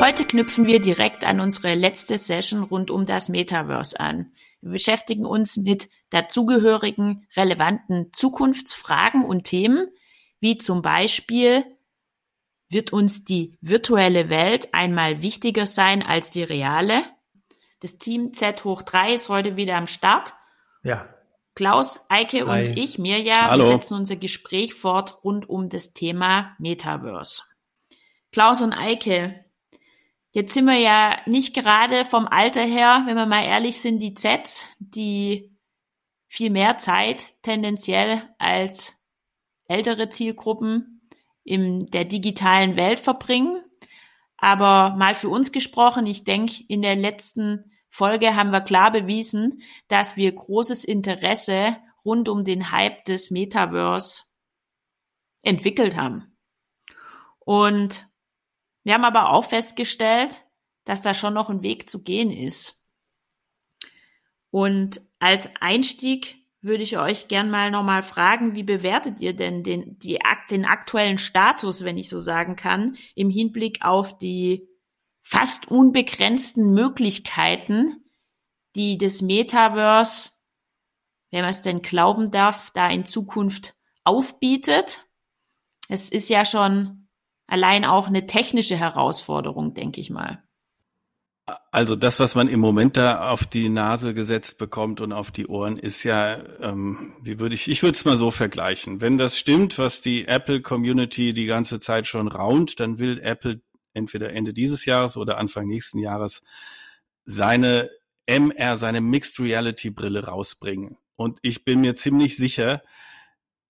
Heute knüpfen wir direkt an unsere letzte Session rund um das Metaverse an. Wir beschäftigen uns mit dazugehörigen relevanten Zukunftsfragen und Themen, wie zum Beispiel wird uns die virtuelle Welt einmal wichtiger sein als die reale? Das Team Z hoch 3 ist heute wieder am Start. Ja. Klaus, Eike Hi. und ich, Mirja, Hallo. wir setzen unser Gespräch fort rund um das Thema Metaverse. Klaus und Eike, Jetzt sind wir ja nicht gerade vom Alter her, wenn wir mal ehrlich sind, die Zs, die viel mehr Zeit tendenziell als ältere Zielgruppen in der digitalen Welt verbringen. Aber mal für uns gesprochen, ich denke, in der letzten Folge haben wir klar bewiesen, dass wir großes Interesse rund um den Hype des Metaverse entwickelt haben. Und wir haben aber auch festgestellt, dass da schon noch ein Weg zu gehen ist. Und als Einstieg würde ich euch gern mal nochmal fragen, wie bewertet ihr denn den, die, den aktuellen Status, wenn ich so sagen kann, im Hinblick auf die fast unbegrenzten Möglichkeiten, die das Metaverse, wenn man es denn glauben darf, da in Zukunft aufbietet. Es ist ja schon allein auch eine technische Herausforderung, denke ich mal. Also das, was man im Moment da auf die Nase gesetzt bekommt und auf die Ohren, ist ja, ähm, wie würde ich, ich würde es mal so vergleichen. Wenn das stimmt, was die Apple-Community die ganze Zeit schon raunt, dann will Apple entweder Ende dieses Jahres oder Anfang nächsten Jahres seine MR, seine Mixed Reality Brille rausbringen. Und ich bin mir ziemlich sicher,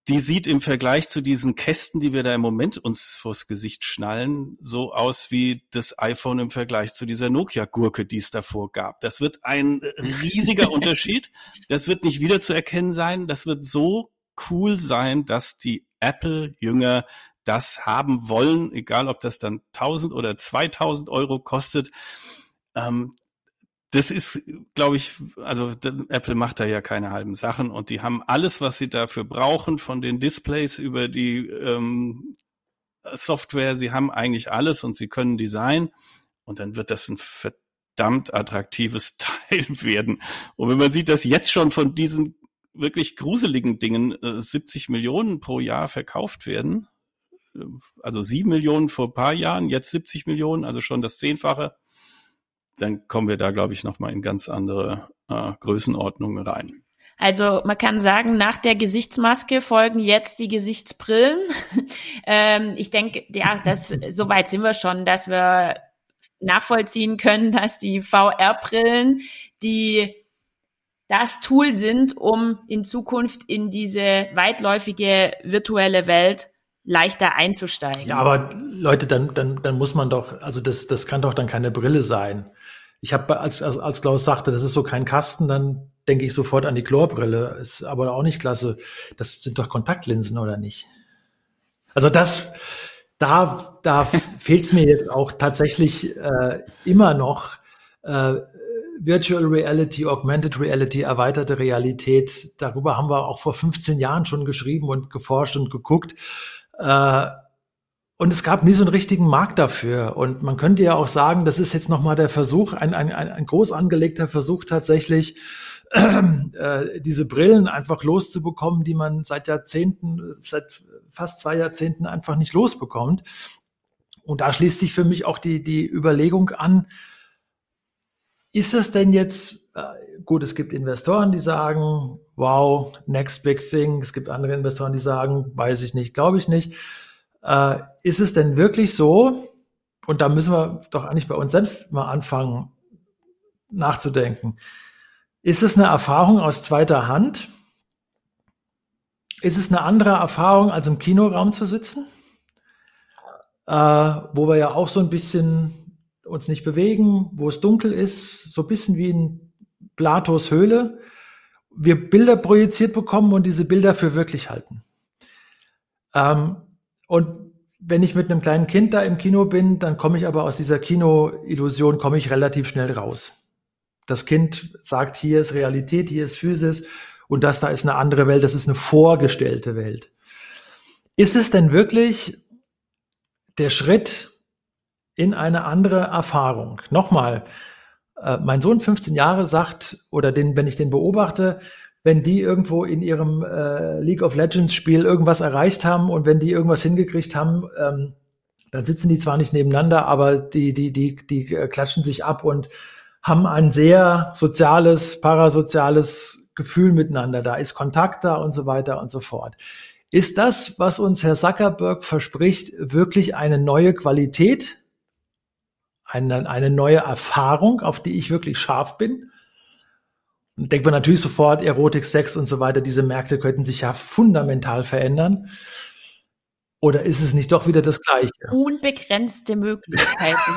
die sieht im Vergleich zu diesen Kästen, die wir da im Moment uns vors Gesicht schnallen, so aus wie das iPhone im Vergleich zu dieser Nokia-Gurke, die es davor gab. Das wird ein riesiger Unterschied. Das wird nicht wieder zu erkennen sein. Das wird so cool sein, dass die Apple-Jünger das haben wollen, egal ob das dann 1000 oder 2000 Euro kostet. Ähm, das ist, glaube ich, also Apple macht da ja keine halben Sachen und die haben alles, was sie dafür brauchen, von den Displays über die ähm, Software. Sie haben eigentlich alles und sie können Design und dann wird das ein verdammt attraktives Teil werden. Und wenn man sieht, dass jetzt schon von diesen wirklich gruseligen Dingen äh, 70 Millionen pro Jahr verkauft werden, also sieben Millionen vor paar Jahren, jetzt 70 Millionen, also schon das Zehnfache dann kommen wir da, glaube ich, nochmal in ganz andere äh, Größenordnungen rein. Also man kann sagen, nach der Gesichtsmaske folgen jetzt die Gesichtsbrillen. ähm, ich denke, ja, das soweit sind wir schon, dass wir nachvollziehen können, dass die VR-Brillen die das Tool sind, um in Zukunft in diese weitläufige virtuelle Welt leichter einzusteigen. Ja, aber Leute, dann, dann, dann muss man doch, also das, das kann doch dann keine Brille sein. Ich habe, als, als, als Klaus sagte, das ist so kein Kasten, dann denke ich sofort an die Chlorbrille. Ist aber auch nicht klasse. Das sind doch Kontaktlinsen, oder nicht? Also das, da, da fehlt es mir jetzt auch tatsächlich äh, immer noch. Äh, Virtual Reality, Augmented Reality, erweiterte Realität. Darüber haben wir auch vor 15 Jahren schon geschrieben und geforscht und geguckt. Äh, und es gab nie so einen richtigen Markt dafür. Und man könnte ja auch sagen, das ist jetzt nochmal der Versuch, ein, ein, ein groß angelegter Versuch tatsächlich, äh, diese Brillen einfach loszubekommen, die man seit Jahrzehnten, seit fast zwei Jahrzehnten einfach nicht losbekommt. Und da schließt sich für mich auch die, die Überlegung an, ist es denn jetzt, äh, gut, es gibt Investoren, die sagen, wow, next big thing. Es gibt andere Investoren, die sagen, weiß ich nicht, glaube ich nicht. Äh, ist es denn wirklich so, und da müssen wir doch eigentlich bei uns selbst mal anfangen nachzudenken, ist es eine Erfahrung aus zweiter Hand? Ist es eine andere Erfahrung, als im Kinoraum zu sitzen? Äh, wo wir ja auch so ein bisschen uns nicht bewegen, wo es dunkel ist, so ein bisschen wie in Platos Höhle. Wir Bilder projiziert bekommen und diese Bilder für wirklich halten. Ähm, und wenn ich mit einem kleinen Kind da im Kino bin, dann komme ich aber aus dieser Kino-Illusion, komme ich relativ schnell raus. Das Kind sagt, hier ist Realität, hier ist Physis. und das da ist eine andere Welt, das ist eine vorgestellte Welt. Ist es denn wirklich der Schritt in eine andere Erfahrung? Nochmal, äh, mein Sohn 15 Jahre sagt, oder den, wenn ich den beobachte, wenn die irgendwo in ihrem äh, League of Legends Spiel irgendwas erreicht haben und wenn die irgendwas hingekriegt haben, ähm, dann sitzen die zwar nicht nebeneinander, aber die, die, die, die äh, klatschen sich ab und haben ein sehr soziales, parasoziales Gefühl miteinander. Da ist Kontakt da und so weiter und so fort. Ist das, was uns Herr Zuckerberg verspricht, wirklich eine neue Qualität? Eine, eine neue Erfahrung, auf die ich wirklich scharf bin? Und denkt man natürlich sofort, Erotik, Sex und so weiter, diese Märkte könnten sich ja fundamental verändern. Oder ist es nicht doch wieder das Gleiche? Unbegrenzte Möglichkeiten.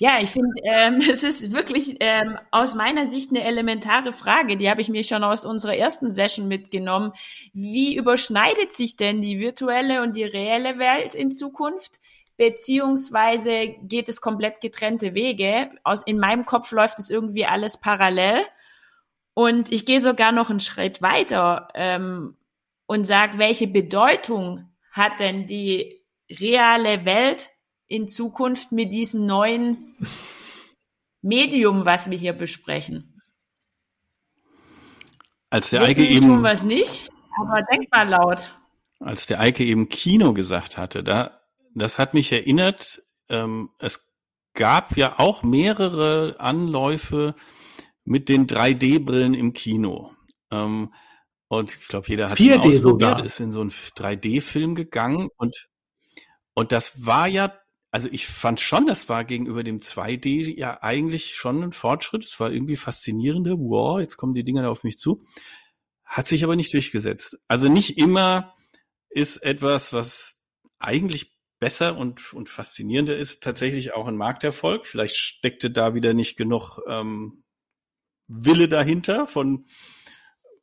ja, ich finde, ähm, es ist wirklich ähm, aus meiner Sicht eine elementare Frage. Die habe ich mir schon aus unserer ersten Session mitgenommen. Wie überschneidet sich denn die virtuelle und die reelle Welt in Zukunft? Beziehungsweise geht es komplett getrennte Wege? Aus, in meinem Kopf läuft es irgendwie alles parallel. Und ich gehe sogar noch einen Schritt weiter. Ähm, und sage, welche Bedeutung hat denn die reale Welt in Zukunft mit diesem neuen Medium, was wir hier besprechen? Als der Wissen Eike eben tun wir es nicht, aber denk mal laut. Als der Eike eben Kino gesagt hatte, da das hat mich erinnert. Ähm, es gab ja auch mehrere Anläufe mit den 3D-Brillen im Kino. Ähm, und ich glaube, jeder hat es ausprobiert, sogar. ist in so einen 3D-Film gegangen und, und das war ja, also ich fand schon, das war gegenüber dem 2D ja eigentlich schon ein Fortschritt. Es war irgendwie faszinierender. Wow, jetzt kommen die Dinger da auf mich zu. Hat sich aber nicht durchgesetzt. Also nicht immer ist etwas, was eigentlich besser und, und faszinierender ist, tatsächlich auch ein Markterfolg. Vielleicht steckte da wieder nicht genug ähm, Wille dahinter von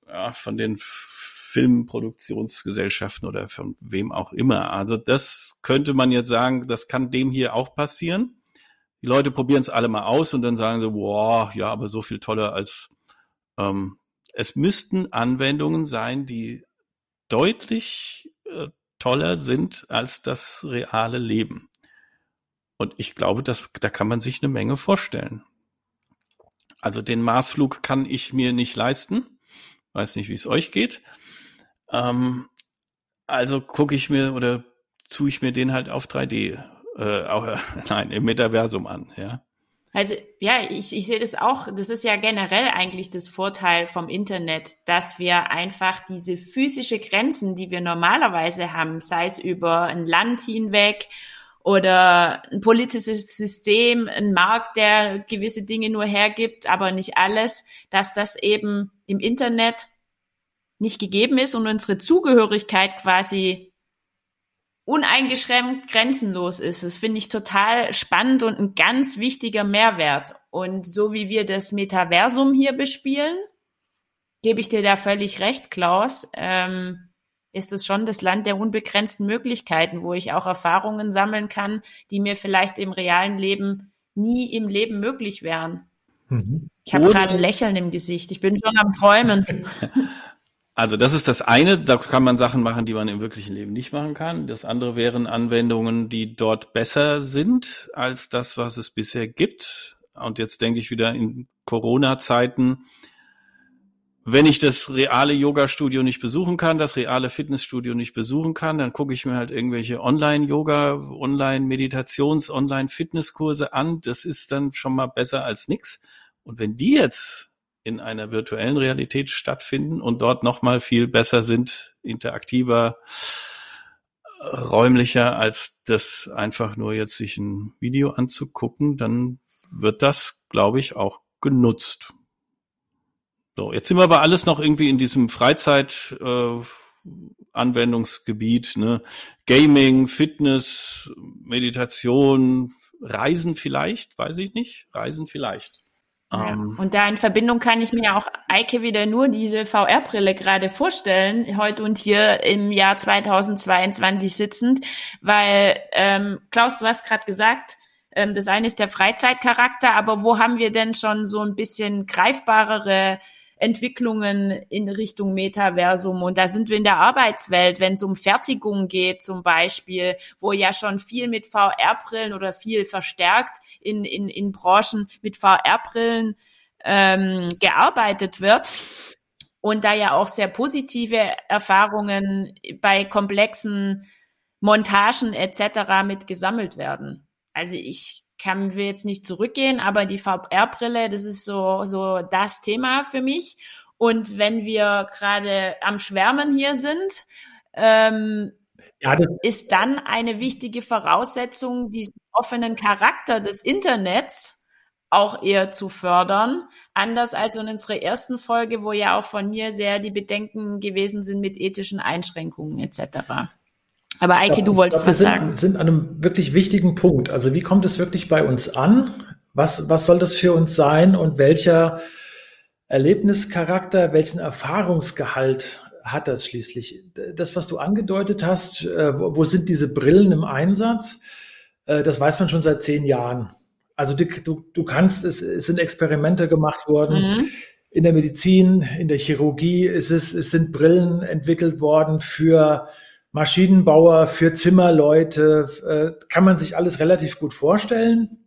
ja, von den Filmproduktionsgesellschaften oder von wem auch immer. Also das könnte man jetzt sagen, das kann dem hier auch passieren. Die Leute probieren es alle mal aus und dann sagen sie, boah, ja, aber so viel toller als ähm, es müssten Anwendungen sein, die deutlich äh, toller sind als das reale Leben. Und ich glaube, das, da kann man sich eine Menge vorstellen. Also den Marsflug kann ich mir nicht leisten. Weiß nicht, wie es euch geht. Ähm, also gucke ich mir oder tue ich mir den halt auf 3D, äh, nein, im Metaversum an, ja. Also ja, ich, ich sehe das auch, das ist ja generell eigentlich das Vorteil vom Internet, dass wir einfach diese physische Grenzen, die wir normalerweise haben, sei es über ein Land hinweg oder ein politisches System, ein Markt, der gewisse Dinge nur hergibt, aber nicht alles, dass das eben im Internet nicht gegeben ist und unsere Zugehörigkeit quasi uneingeschränkt grenzenlos ist. Das finde ich total spannend und ein ganz wichtiger Mehrwert. Und so wie wir das Metaversum hier bespielen, gebe ich dir da völlig recht, Klaus. Ähm, ist es schon das Land der unbegrenzten Möglichkeiten, wo ich auch Erfahrungen sammeln kann, die mir vielleicht im realen Leben nie im Leben möglich wären. Mhm. Ich habe gerade ein Lächeln im Gesicht. Ich bin schon am Träumen. Also das ist das eine, da kann man Sachen machen, die man im wirklichen Leben nicht machen kann. Das andere wären Anwendungen, die dort besser sind als das, was es bisher gibt. Und jetzt denke ich wieder in Corona-Zeiten, wenn ich das reale Yoga-Studio nicht besuchen kann, das reale Fitnessstudio nicht besuchen kann, dann gucke ich mir halt irgendwelche Online-Yoga, Online-Meditations-, Online-Fitnesskurse an. Das ist dann schon mal besser als nix. Und wenn die jetzt in einer virtuellen Realität stattfinden und dort nochmal viel besser sind, interaktiver, räumlicher, als das einfach nur jetzt sich ein Video anzugucken, dann wird das, glaube ich, auch genutzt. So, jetzt sind wir aber alles noch irgendwie in diesem Freizeit äh, Anwendungsgebiet, ne? Gaming, Fitness, Meditation, Reisen vielleicht, weiß ich nicht. Reisen vielleicht. Ja. Ähm. und da in Verbindung kann ich mir auch Eike wieder nur diese VR-Brille gerade vorstellen, heute und hier im Jahr 2022 sitzend, weil ähm, Klaus, du hast gerade gesagt, ähm, das eine ist der Freizeitcharakter, aber wo haben wir denn schon so ein bisschen greifbarere Entwicklungen in Richtung Metaversum. Und da sind wir in der Arbeitswelt, wenn es um Fertigung geht zum Beispiel, wo ja schon viel mit VR-Brillen oder viel verstärkt in, in, in Branchen mit VR-Brillen ähm, gearbeitet wird. Und da ja auch sehr positive Erfahrungen bei komplexen Montagen etc. mit gesammelt werden. Also ich kann wir jetzt nicht zurückgehen, aber die VR-Brille, das ist so, so das Thema für mich. Und wenn wir gerade am Schwärmen hier sind, ähm, ja, ist dann eine wichtige Voraussetzung, diesen offenen Charakter des Internets auch eher zu fördern. Anders als in unserer ersten Folge, wo ja auch von mir sehr die Bedenken gewesen sind mit ethischen Einschränkungen etc. Aber Eike, du wolltest was sind, sagen. sind an einem wirklich wichtigen Punkt. Also wie kommt es wirklich bei uns an? Was, was soll das für uns sein und welcher Erlebnischarakter, welchen Erfahrungsgehalt hat das schließlich? Das, was du angedeutet hast, äh, wo, wo sind diese Brillen im Einsatz? Äh, das weiß man schon seit zehn Jahren. Also du, du, du kannst, es, es sind Experimente gemacht worden. Mhm. In der Medizin, in der Chirurgie ist es, es sind Brillen entwickelt worden für Maschinenbauer, für Zimmerleute, äh, kann man sich alles relativ gut vorstellen.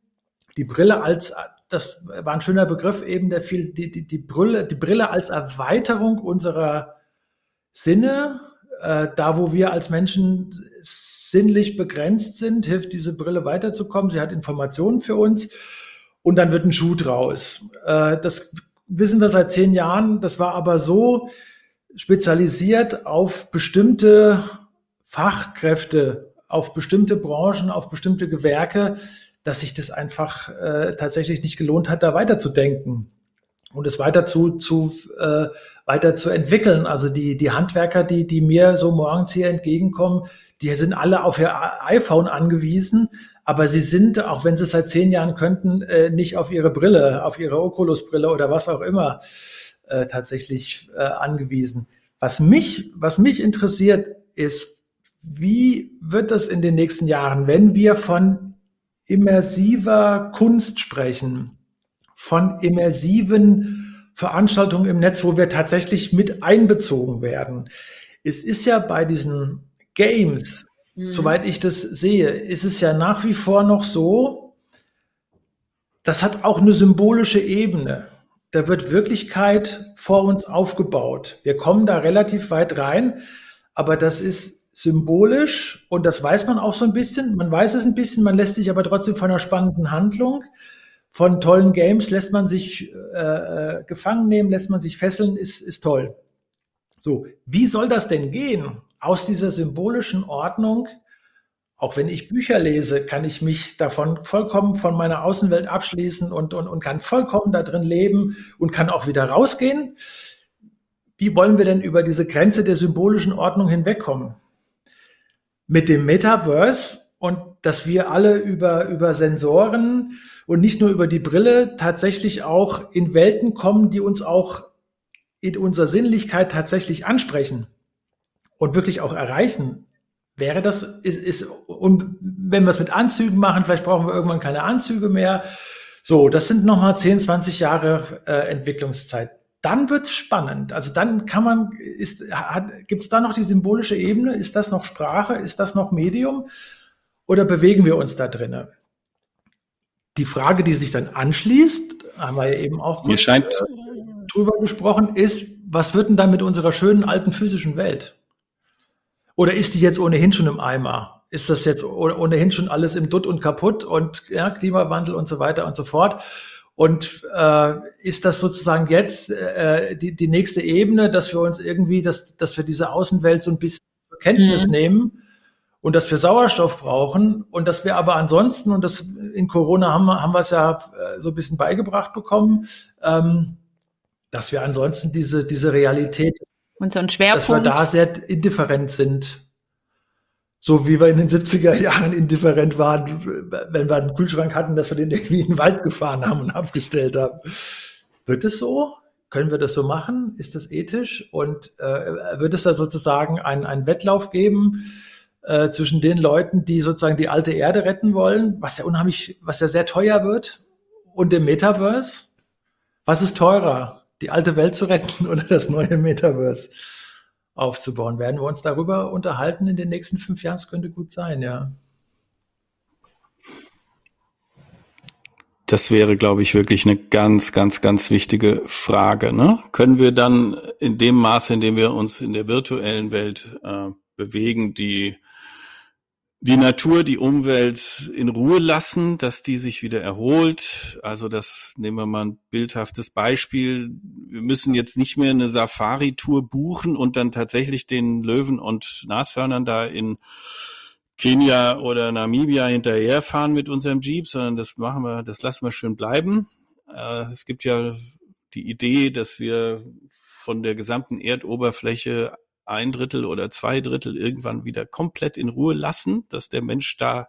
Die Brille als, das war ein schöner Begriff eben, der viel, die, die, die, Brille, die Brille als Erweiterung unserer Sinne, äh, da wo wir als Menschen sinnlich begrenzt sind, hilft diese Brille weiterzukommen. Sie hat Informationen für uns und dann wird ein Schuh draus. Äh, das wissen wir seit zehn Jahren. Das war aber so spezialisiert auf bestimmte Fachkräfte auf bestimmte Branchen, auf bestimmte Gewerke, dass sich das einfach äh, tatsächlich nicht gelohnt hat, da weiterzudenken und es weiter zu, zu äh, weiter zu entwickeln. Also die die Handwerker, die die mir so morgens hier entgegenkommen, die sind alle auf ihr iPhone angewiesen, aber sie sind, auch wenn sie es seit zehn Jahren könnten, äh, nicht auf ihre Brille, auf ihre Oculus-Brille oder was auch immer äh, tatsächlich äh, angewiesen. Was mich was mich interessiert, ist wie wird das in den nächsten Jahren, wenn wir von immersiver Kunst sprechen, von immersiven Veranstaltungen im Netz, wo wir tatsächlich mit einbezogen werden? Es ist ja bei diesen Games, mhm. soweit ich das sehe, ist es ja nach wie vor noch so, das hat auch eine symbolische Ebene. Da wird Wirklichkeit vor uns aufgebaut. Wir kommen da relativ weit rein, aber das ist symbolisch und das weiß man auch so ein bisschen. Man weiß es ein bisschen, man lässt sich aber trotzdem von einer spannenden Handlung, von tollen Games lässt man sich äh, äh, gefangen nehmen, lässt man sich fesseln, ist, ist toll. So, wie soll das denn gehen? Aus dieser symbolischen Ordnung, auch wenn ich Bücher lese, kann ich mich davon vollkommen von meiner Außenwelt abschließen und, und, und kann vollkommen da drin leben und kann auch wieder rausgehen. Wie wollen wir denn über diese Grenze der symbolischen Ordnung hinwegkommen? Mit dem Metaverse und dass wir alle über, über Sensoren und nicht nur über die Brille tatsächlich auch in Welten kommen, die uns auch in unserer Sinnlichkeit tatsächlich ansprechen und wirklich auch erreichen. Wäre das, ist, ist, und wenn wir es mit Anzügen machen, vielleicht brauchen wir irgendwann keine Anzüge mehr. So, das sind nochmal 10, 20 Jahre äh, Entwicklungszeit dann wird's spannend. Also dann kann man, ist, gibt es da noch die symbolische Ebene? Ist das noch Sprache? Ist das noch Medium? Oder bewegen wir uns da drinnen? Die Frage, die sich dann anschließt, haben wir ja eben auch kurz äh, drüber gesprochen, ist, was wird denn dann mit unserer schönen alten physischen Welt? Oder ist die jetzt ohnehin schon im Eimer? Ist das jetzt ohnehin schon alles im Dutt und kaputt und ja, Klimawandel und so weiter und so fort? Und äh, ist das sozusagen jetzt äh, die, die nächste Ebene, dass wir uns irgendwie, dass, dass wir diese Außenwelt so ein bisschen zur Kenntnis mhm. nehmen und dass wir Sauerstoff brauchen und dass wir aber ansonsten, und das in Corona haben, haben wir es ja äh, so ein bisschen beigebracht bekommen, ähm, dass wir ansonsten diese, diese Realität, und so ein Schwerpunkt. dass wir da sehr indifferent sind so wie wir in den 70er Jahren indifferent waren, wenn wir einen Kühlschrank hatten, dass wir den irgendwie in den Wald gefahren haben und abgestellt haben. Wird es so? Können wir das so machen? Ist das ethisch? Und äh, wird es da sozusagen einen, einen Wettlauf geben äh, zwischen den Leuten, die sozusagen die alte Erde retten wollen, was ja unheimlich, was ja sehr teuer wird, und dem Metaverse? Was ist teurer? die alte Welt zu retten oder das neue Metaverse aufzubauen. Werden wir uns darüber unterhalten in den nächsten fünf Jahren? Das könnte gut sein, ja. Das wäre, glaube ich, wirklich eine ganz, ganz, ganz wichtige Frage. Ne? Können wir dann in dem Maße, in dem wir uns in der virtuellen Welt äh, bewegen, die die Natur, die Umwelt in Ruhe lassen, dass die sich wieder erholt. Also das nehmen wir mal ein bildhaftes Beispiel. Wir müssen jetzt nicht mehr eine Safari-Tour buchen und dann tatsächlich den Löwen und Nashörnern da in Kenia oder Namibia hinterherfahren mit unserem Jeep, sondern das machen wir, das lassen wir schön bleiben. Äh, es gibt ja die Idee, dass wir von der gesamten Erdoberfläche ein Drittel oder zwei Drittel irgendwann wieder komplett in Ruhe lassen, dass der Mensch da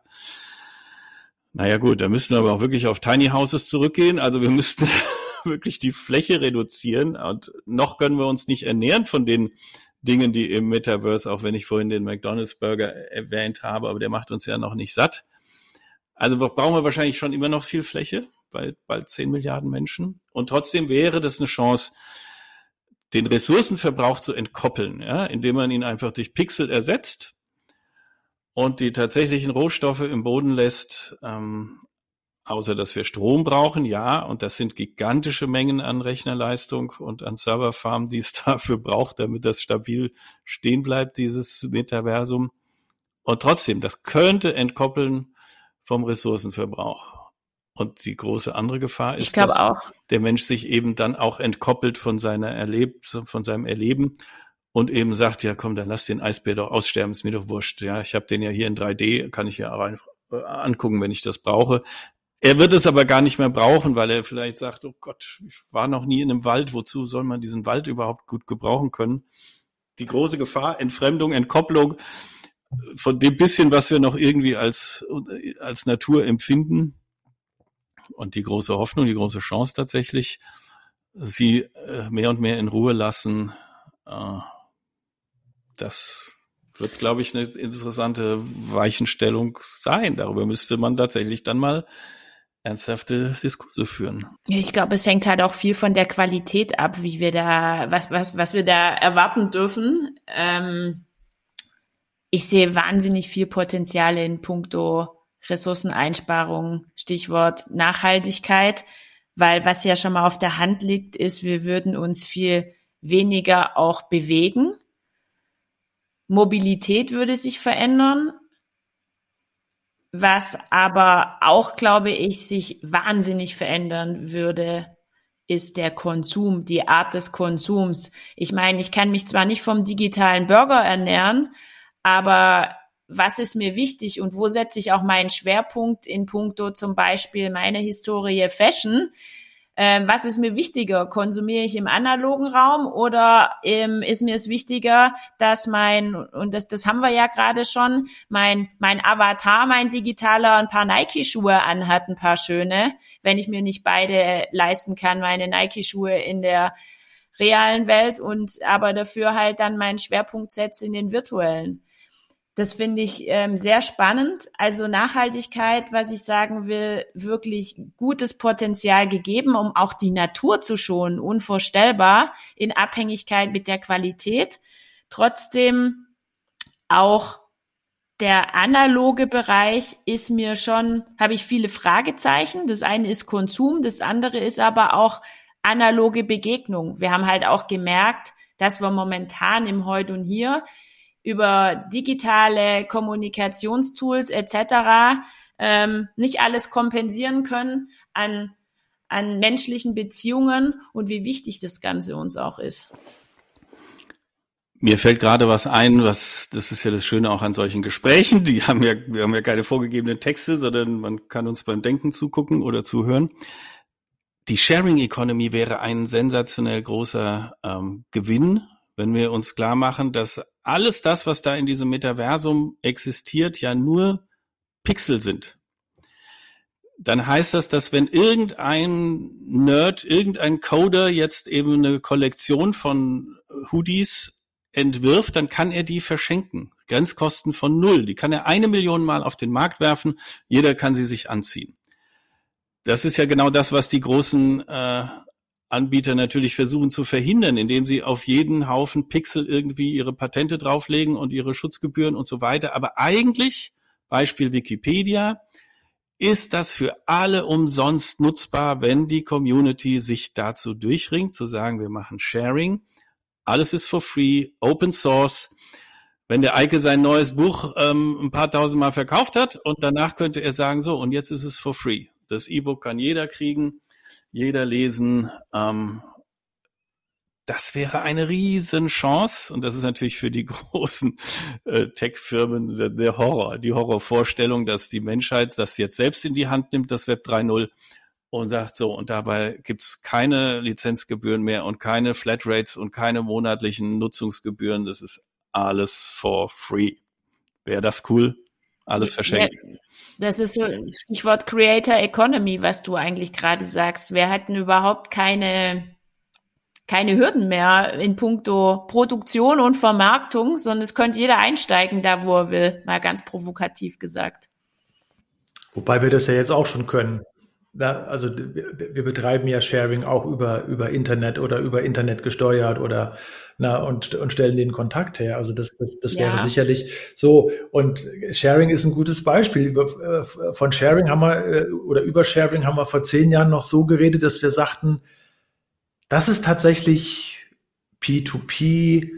naja gut, da müssten wir aber auch wirklich auf Tiny Houses zurückgehen. Also wir müssten wirklich die Fläche reduzieren und noch können wir uns nicht ernähren von den Dingen, die im Metaverse, auch wenn ich vorhin den McDonald's Burger erwähnt habe, aber der macht uns ja noch nicht satt. Also brauchen wir wahrscheinlich schon immer noch viel Fläche, bald, bald 10 Milliarden Menschen. Und trotzdem wäre das eine Chance, den Ressourcenverbrauch zu entkoppeln, ja, indem man ihn einfach durch Pixel ersetzt und die tatsächlichen Rohstoffe im Boden lässt, ähm, außer dass wir Strom brauchen, ja, und das sind gigantische Mengen an Rechnerleistung und an Serverfarmen, die es dafür braucht, damit das stabil stehen bleibt, dieses Metaversum. Und trotzdem, das könnte entkoppeln vom Ressourcenverbrauch. Und die große andere Gefahr ist, dass auch. der Mensch sich eben dann auch entkoppelt von seiner Erleb von seinem Erleben und eben sagt, ja komm, dann lass den Eisbär doch aussterben, ist mir doch wurscht. Ja, ich habe den ja hier in 3D, kann ich ja rein, äh, angucken, wenn ich das brauche. Er wird es aber gar nicht mehr brauchen, weil er vielleicht sagt, oh Gott, ich war noch nie in einem Wald, wozu soll man diesen Wald überhaupt gut gebrauchen können? Die große Gefahr, Entfremdung, Entkopplung von dem bisschen, was wir noch irgendwie als, als Natur empfinden. Und die große Hoffnung, die große Chance tatsächlich, sie äh, mehr und mehr in Ruhe lassen, äh, das wird, glaube ich, eine interessante Weichenstellung sein. Darüber müsste man tatsächlich dann mal ernsthafte Diskurse führen. Ich glaube, es hängt halt auch viel von der Qualität ab, wie wir da, was, was, was wir da erwarten dürfen. Ähm, ich sehe wahnsinnig viel Potenziale in puncto Ressourceneinsparung, Stichwort Nachhaltigkeit, weil was ja schon mal auf der Hand liegt, ist, wir würden uns viel weniger auch bewegen. Mobilität würde sich verändern, was aber auch, glaube ich, sich wahnsinnig verändern würde, ist der Konsum, die Art des Konsums. Ich meine, ich kann mich zwar nicht vom digitalen Burger ernähren, aber was ist mir wichtig und wo setze ich auch meinen Schwerpunkt in puncto zum Beispiel meine Historie Fashion? Ähm, was ist mir wichtiger? Konsumiere ich im analogen Raum oder ähm, ist mir es wichtiger, dass mein, und das, das haben wir ja gerade schon, mein, mein Avatar, mein digitaler, ein paar Nike-Schuhe anhat, ein paar schöne, wenn ich mir nicht beide leisten kann, meine Nike-Schuhe in der realen Welt und aber dafür halt dann meinen Schwerpunkt setze in den virtuellen. Das finde ich ähm, sehr spannend. Also Nachhaltigkeit, was ich sagen will, wirklich gutes Potenzial gegeben, um auch die Natur zu schonen, unvorstellbar in Abhängigkeit mit der Qualität. Trotzdem auch der analoge Bereich ist mir schon, habe ich viele Fragezeichen. Das eine ist Konsum, das andere ist aber auch analoge Begegnung. Wir haben halt auch gemerkt, dass wir momentan im Heute und Hier über digitale Kommunikationstools etc. Ähm, nicht alles kompensieren können an, an menschlichen Beziehungen und wie wichtig das Ganze uns auch ist. Mir fällt gerade was ein, was, das ist ja das Schöne auch an solchen Gesprächen. Die haben ja, wir haben ja keine vorgegebenen Texte, sondern man kann uns beim Denken zugucken oder zuhören. Die Sharing Economy wäre ein sensationell großer ähm, Gewinn wenn wir uns klar machen, dass alles das, was da in diesem Metaversum existiert, ja nur Pixel sind. Dann heißt das, dass wenn irgendein Nerd, irgendein Coder jetzt eben eine Kollektion von Hoodies entwirft, dann kann er die verschenken. Grenzkosten von null. Die kann er eine Million Mal auf den Markt werfen. Jeder kann sie sich anziehen. Das ist ja genau das, was die großen äh, Anbieter natürlich versuchen zu verhindern, indem sie auf jeden Haufen Pixel irgendwie ihre Patente drauflegen und ihre Schutzgebühren und so weiter. Aber eigentlich, Beispiel Wikipedia, ist das für alle umsonst nutzbar, wenn die Community sich dazu durchringt, zu sagen, wir machen Sharing. Alles ist for free, Open Source. Wenn der Eike sein neues Buch ähm, ein paar tausend Mal verkauft hat und danach könnte er sagen, so, und jetzt ist es for free. Das E-Book kann jeder kriegen, jeder lesen. Ähm, das wäre eine Riesenchance und das ist natürlich für die großen äh, Tech-Firmen der, der, Horror, die Horrorvorstellung, dass die Menschheit das jetzt selbst in die Hand nimmt, das Web 3.0 und sagt so, und dabei gibt's keine Lizenzgebühren mehr und keine Flatrates und keine monatlichen Nutzungsgebühren, das ist alles for free. Wäre das cool? Alles verschenkt. Ja, das ist so Stichwort Creator Economy, was du eigentlich gerade sagst. Wir hatten überhaupt keine keine Hürden mehr in puncto Produktion und Vermarktung, sondern es könnte jeder einsteigen, da wo er will, mal ganz provokativ gesagt. Wobei wir das ja jetzt auch schon können. Ja, also wir betreiben ja Sharing auch über, über Internet oder über Internet gesteuert oder na, und, und stellen den Kontakt her. Also das, das, das wäre ja. sicherlich so. Und Sharing ist ein gutes Beispiel. Äh, von Sharing haben wir äh, oder über Sharing haben wir vor zehn Jahren noch so geredet, dass wir sagten, das ist tatsächlich P2P,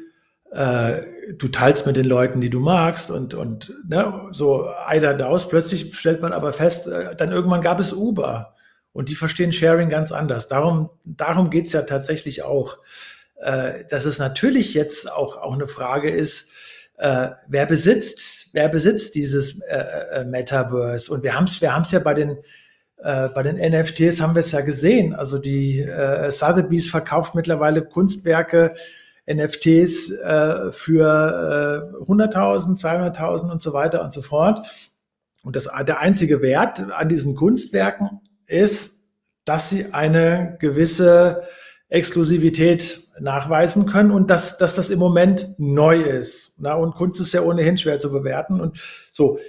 äh, du teilst mit den Leuten, die du magst und, und ne, so eider daus. Plötzlich stellt man aber fest, äh, dann irgendwann gab es Uber und die verstehen Sharing ganz anders. Darum, darum geht's ja tatsächlich auch, äh, dass es natürlich jetzt auch, auch eine Frage ist, äh, wer besitzt, wer besitzt dieses äh, äh Metaverse? Und wir haben es wir haben's ja bei den äh, bei den NFTs haben wir es ja gesehen. Also die äh, Sotheby's verkauft mittlerweile Kunstwerke, NFTs äh, für äh, 100.000, 200.000 und so weiter und so fort. Und das, der einzige Wert an diesen Kunstwerken ist, dass sie eine gewisse Exklusivität nachweisen können und dass, dass das im Moment neu ist. Na, und Kunst ist ja ohnehin schwer zu bewerten. Und so,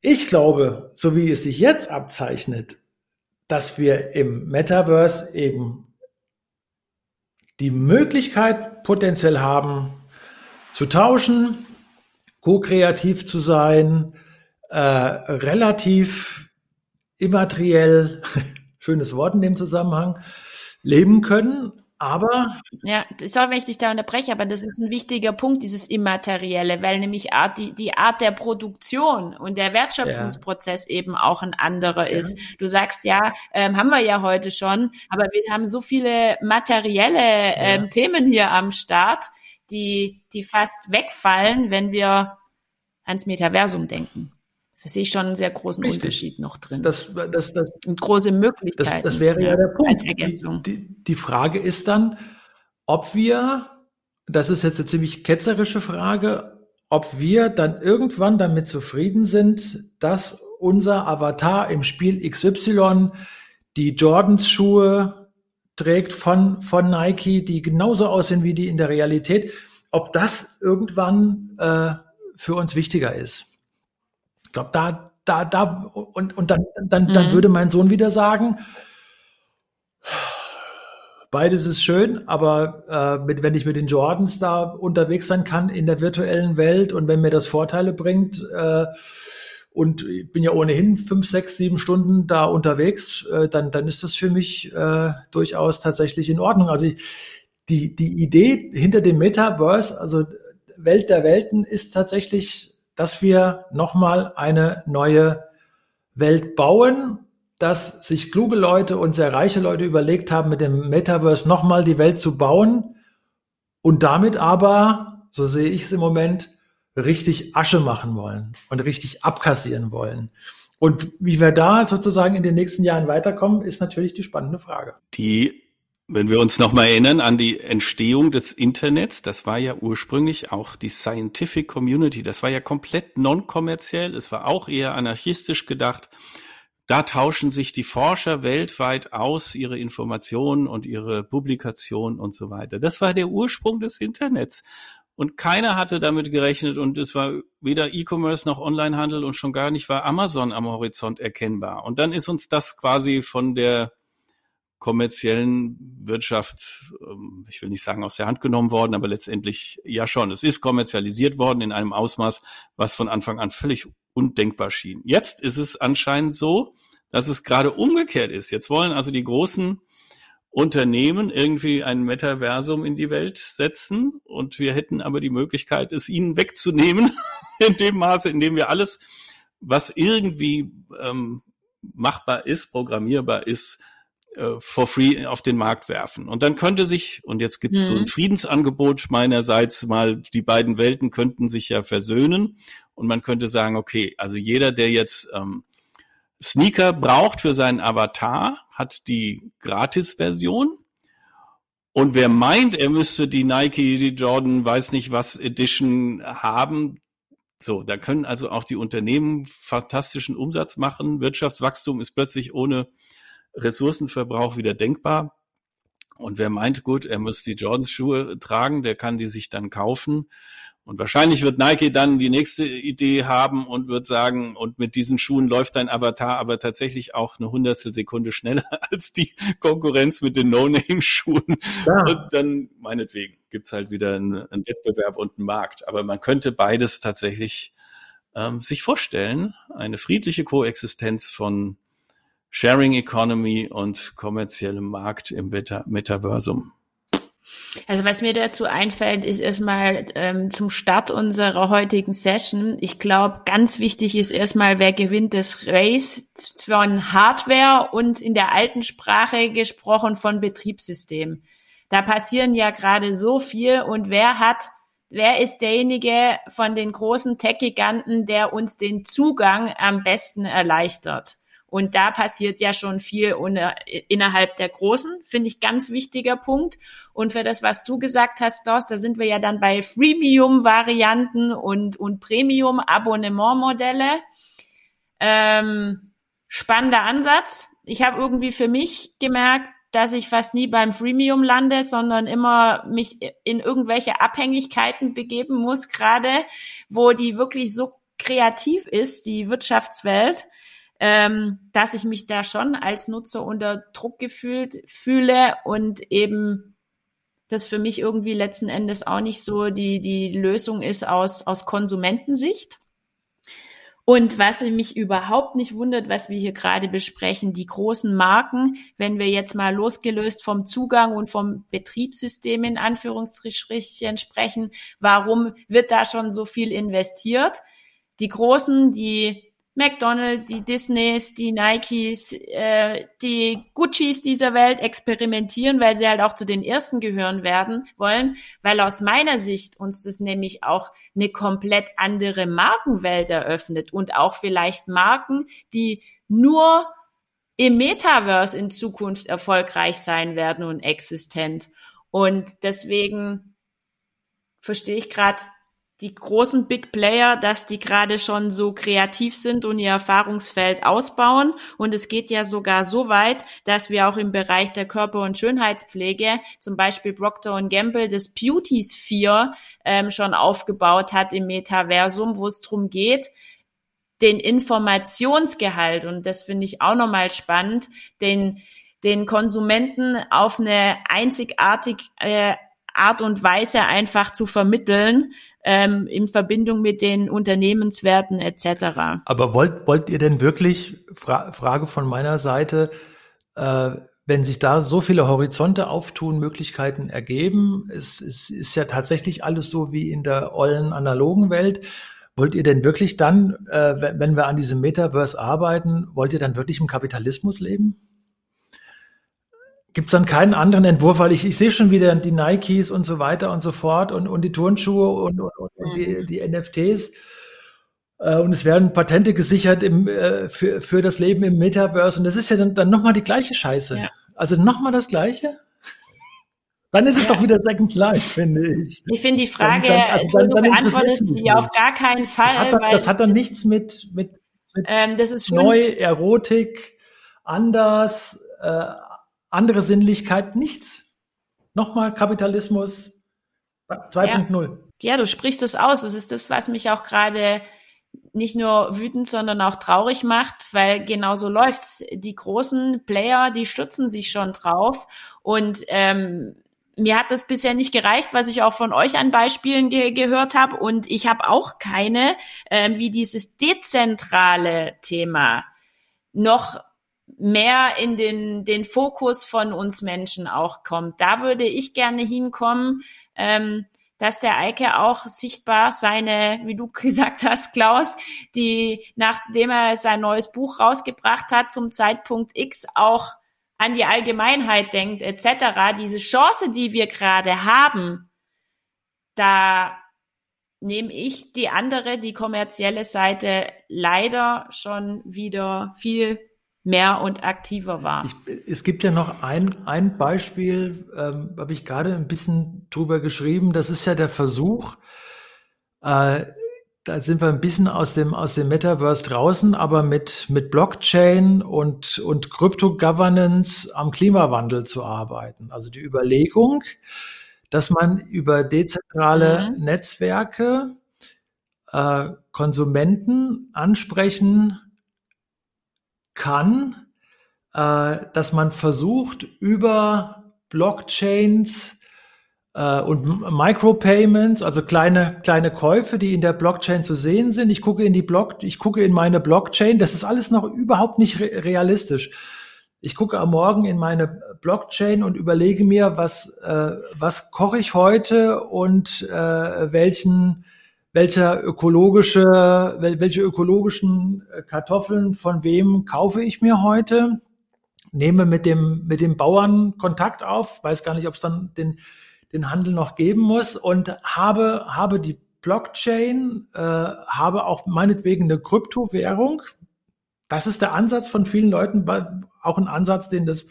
ich glaube, so wie es sich jetzt abzeichnet, dass wir im Metaverse eben die Möglichkeit potenziell haben, zu tauschen, ko-kreativ zu sein, äh, relativ immateriell, schönes Wort in dem Zusammenhang, leben können aber. Ja, sorry, wenn ich dich da unterbreche, aber das ist ein wichtiger Punkt, dieses Immaterielle, weil nämlich Art, die, die Art der Produktion und der Wertschöpfungsprozess ja. eben auch ein anderer ja. ist. Du sagst ja, ähm, haben wir ja heute schon, aber wir haben so viele materielle ähm, ja. Themen hier am Start, die, die fast wegfallen, wenn wir ans Metaversum denken. Da sehe ich schon einen sehr großen Richtig. Unterschied noch drin. Das, das, das, Und große Möglichkeiten. Das, das wäre ja, ja der Punkt. Die, die, die Frage ist dann, ob wir, das ist jetzt eine ziemlich ketzerische Frage, ob wir dann irgendwann damit zufrieden sind, dass unser Avatar im Spiel XY die Jordans Schuhe trägt von, von Nike, die genauso aussehen wie die in der Realität, ob das irgendwann äh, für uns wichtiger ist. Ich glaube, da, da, da, und, und dann, dann, mhm. dann würde mein Sohn wieder sagen, beides ist schön, aber äh, mit, wenn ich mit den Jordans da unterwegs sein kann in der virtuellen Welt und wenn mir das Vorteile bringt, äh, und ich bin ja ohnehin fünf, sechs, sieben Stunden da unterwegs, äh, dann, dann ist das für mich äh, durchaus tatsächlich in Ordnung. Also ich, die, die Idee hinter dem Metaverse, also Welt der Welten, ist tatsächlich dass wir nochmal eine neue Welt bauen, dass sich kluge Leute und sehr reiche Leute überlegt haben, mit dem Metaverse nochmal die Welt zu bauen und damit aber, so sehe ich es im Moment, richtig Asche machen wollen und richtig abkassieren wollen. Und wie wir da sozusagen in den nächsten Jahren weiterkommen, ist natürlich die spannende Frage. Die wenn wir uns nochmal erinnern an die Entstehung des Internets, das war ja ursprünglich auch die Scientific Community, das war ja komplett non-kommerziell, es war auch eher anarchistisch gedacht. Da tauschen sich die Forscher weltweit aus, ihre Informationen und ihre Publikationen und so weiter. Das war der Ursprung des Internets. Und keiner hatte damit gerechnet und es war weder E-Commerce noch Onlinehandel und schon gar nicht war Amazon am Horizont erkennbar. Und dann ist uns das quasi von der kommerziellen Wirtschaft, ähm, ich will nicht sagen aus der Hand genommen worden, aber letztendlich ja schon. Es ist kommerzialisiert worden in einem Ausmaß, was von Anfang an völlig undenkbar schien. Jetzt ist es anscheinend so, dass es gerade umgekehrt ist. Jetzt wollen also die großen Unternehmen irgendwie ein Metaversum in die Welt setzen und wir hätten aber die Möglichkeit, es ihnen wegzunehmen, in dem Maße, in dem wir alles, was irgendwie ähm, machbar ist, programmierbar ist, äh, for free auf den Markt werfen. Und dann könnte sich, und jetzt gibt es mhm. so ein mhm. Friedensangebot meinerseits mal, die beiden Welten könnten sich ja versöhnen und man könnte sagen, okay, also jeder, der jetzt ähm, Sneaker braucht für seinen Avatar, hat die Gratis-Version. Und wer meint, er müsste die Nike, die Jordan, weiß nicht was Edition haben, so, da können also auch die Unternehmen fantastischen Umsatz machen. Wirtschaftswachstum ist plötzlich ohne Ressourcenverbrauch wieder denkbar. Und wer meint, gut, er muss die Jordans Schuhe tragen, der kann die sich dann kaufen. Und wahrscheinlich wird Nike dann die nächste Idee haben und wird sagen, und mit diesen Schuhen läuft dein Avatar aber tatsächlich auch eine Hundertstel Sekunde schneller als die Konkurrenz mit den No-Name-Schuhen. Ja. Und dann, meinetwegen, gibt's halt wieder einen, einen, Wettbewerb und einen Markt. Aber man könnte beides tatsächlich ähm, sich vorstellen. Eine friedliche Koexistenz von Sharing Economy und kommerziellem Markt im Meta Metaversum. Also was mir dazu einfällt, ist erstmal ähm, zum Start unserer heutigen Session. Ich glaube, ganz wichtig ist erstmal, wer gewinnt das Race von Hardware und in der alten Sprache gesprochen von Betriebssystem. Da passieren ja gerade so viel und wer hat, wer ist derjenige von den großen Tech-Giganten, der uns den Zugang am besten erleichtert? Und da passiert ja schon viel innerhalb der Großen, finde ich ganz wichtiger Punkt. Und für das, was du gesagt hast, Klaus, da sind wir ja dann bei Freemium-Varianten und, und Premium-Abonnement-Modelle. Ähm, spannender Ansatz. Ich habe irgendwie für mich gemerkt, dass ich fast nie beim Freemium lande, sondern immer mich in irgendwelche Abhängigkeiten begeben muss, gerade wo die wirklich so kreativ ist, die Wirtschaftswelt, ähm, dass ich mich da schon als Nutzer unter Druck gefühlt fühle und eben das für mich irgendwie letzten Endes auch nicht so die, die Lösung ist aus, aus Konsumentensicht. Und was mich überhaupt nicht wundert, was wir hier gerade besprechen, die großen Marken, wenn wir jetzt mal losgelöst vom Zugang und vom Betriebssystem in Anführungsstrichen sprechen, warum wird da schon so viel investiert? Die großen, die McDonald's, die Disneys, die Nikes, äh, die Guccis dieser Welt experimentieren, weil sie halt auch zu den ersten gehören werden wollen, weil aus meiner Sicht uns das nämlich auch eine komplett andere Markenwelt eröffnet und auch vielleicht Marken, die nur im Metaverse in Zukunft erfolgreich sein werden und existent. Und deswegen verstehe ich gerade die großen Big Player, dass die gerade schon so kreativ sind und ihr Erfahrungsfeld ausbauen. Und es geht ja sogar so weit, dass wir auch im Bereich der Körper- und Schönheitspflege, zum Beispiel Procter Gamble, das Beauty Sphere ähm, schon aufgebaut hat im Metaversum, wo es darum geht, den Informationsgehalt, und das finde ich auch nochmal spannend, den, den Konsumenten auf eine einzigartig äh, Art und Weise einfach zu vermitteln, ähm, in Verbindung mit den Unternehmenswerten etc. Aber wollt, wollt ihr denn wirklich, Fra Frage von meiner Seite, äh, wenn sich da so viele Horizonte auftun, Möglichkeiten ergeben, es, es ist ja tatsächlich alles so wie in der ollen analogen Welt. Wollt ihr denn wirklich dann, äh, wenn wir an diesem Metaverse arbeiten, wollt ihr dann wirklich im Kapitalismus leben? Gibt es dann keinen anderen Entwurf, weil ich, ich sehe schon wieder die Nikes und so weiter und so fort und, und die Turnschuhe und, und, und die, mhm. die NFTs. Äh, und es werden Patente gesichert im, äh, für, für das Leben im Metaverse. Und das ist ja dann, dann nochmal die gleiche Scheiße. Ja. Also nochmal das Gleiche? Dann ist es ja. doch wieder Second Life, finde ich. Ich finde die Frage, dann, dann, also dann, du beantwortest sie auf gar keinen Fall. Das hat dann, das hat dann nichts mit, mit, mit ähm, das neu, Erotik, anders, äh, andere Sinnlichkeit, nichts. Nochmal Kapitalismus 2.0. Ja. ja, du sprichst es aus. Das ist das, was mich auch gerade nicht nur wütend, sondern auch traurig macht, weil genauso läuft's. Die großen Player, die stützen sich schon drauf und ähm, mir hat das bisher nicht gereicht, was ich auch von euch an Beispielen ge gehört habe. Und ich habe auch keine, äh, wie dieses dezentrale Thema noch mehr in den, den Fokus von uns Menschen auch kommt. Da würde ich gerne hinkommen, ähm, dass der Eike auch sichtbar seine, wie du gesagt hast, Klaus, die nachdem er sein neues Buch rausgebracht hat, zum Zeitpunkt X auch an die Allgemeinheit denkt, etc., diese Chance, die wir gerade haben, da nehme ich die andere, die kommerzielle Seite leider schon wieder viel mehr und aktiver war. Ich, es gibt ja noch ein, ein Beispiel, ähm, habe ich gerade ein bisschen drüber geschrieben, das ist ja der Versuch, äh, da sind wir ein bisschen aus dem, aus dem Metaverse draußen, aber mit, mit Blockchain und, und Crypto-Governance am Klimawandel zu arbeiten. Also die Überlegung, dass man über dezentrale mhm. Netzwerke äh, Konsumenten ansprechen kann, äh, dass man versucht, über Blockchains äh, und Micropayments, also kleine, kleine Käufe, die in der Blockchain zu sehen sind. Ich gucke in die Block, ich gucke in meine Blockchain. Das ist alles noch überhaupt nicht re realistisch. Ich gucke am Morgen in meine Blockchain und überlege mir, was, äh, was koche ich heute und äh, welchen, welcher ökologische, welche ökologischen Kartoffeln von wem kaufe ich mir heute? Nehme mit dem, mit dem Bauern Kontakt auf, weiß gar nicht, ob es dann den den Handel noch geben muss und habe, habe die Blockchain, äh, habe auch meinetwegen eine Kryptowährung. Das ist der Ansatz von vielen Leuten, auch ein Ansatz, den das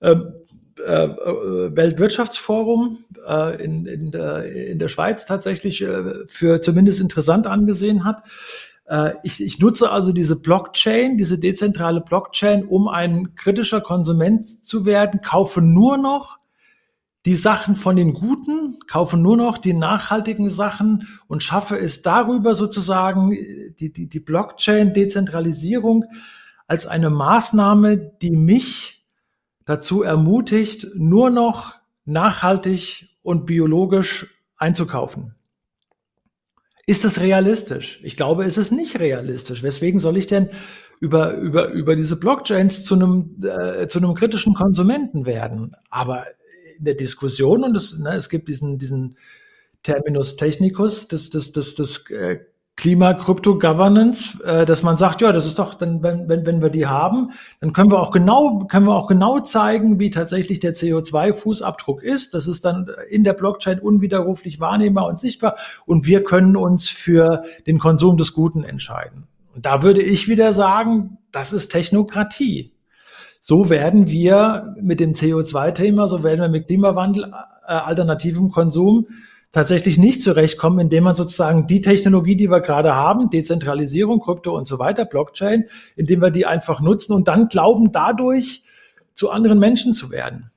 ähm, äh, äh, Weltwirtschaftsforum äh, in, in, der, in der Schweiz tatsächlich äh, für zumindest interessant angesehen hat. Äh, ich, ich nutze also diese Blockchain, diese dezentrale Blockchain, um ein kritischer Konsument zu werden, kaufe nur noch die Sachen von den Guten, kaufe nur noch die nachhaltigen Sachen und schaffe es darüber sozusagen die, die, die Blockchain-Dezentralisierung als eine Maßnahme, die mich dazu ermutigt, nur noch nachhaltig und biologisch einzukaufen. Ist es realistisch? Ich glaube, es ist nicht realistisch. Weswegen soll ich denn über, über, über diese Blockchains zu einem, äh, zu einem kritischen Konsumenten werden? Aber in der Diskussion und es, ne, es gibt diesen, diesen Terminus technicus des, des, des, des äh, Klima Crypto Governance, äh, dass man sagt, ja, das ist doch, dann, wenn, wenn, wenn wir die haben, dann können wir auch genau, können wir auch genau zeigen, wie tatsächlich der CO2-Fußabdruck ist. Das ist dann in der Blockchain unwiderruflich wahrnehmbar und sichtbar und wir können uns für den Konsum des Guten entscheiden. Und da würde ich wieder sagen, das ist Technokratie. So werden wir mit dem CO2-Thema, so werden wir mit Klimawandel, äh, alternativem Konsum tatsächlich nicht zurechtkommen, indem man sozusagen die Technologie, die wir gerade haben, Dezentralisierung, Krypto und so weiter, Blockchain, indem wir die einfach nutzen und dann glauben, dadurch zu anderen Menschen zu werden.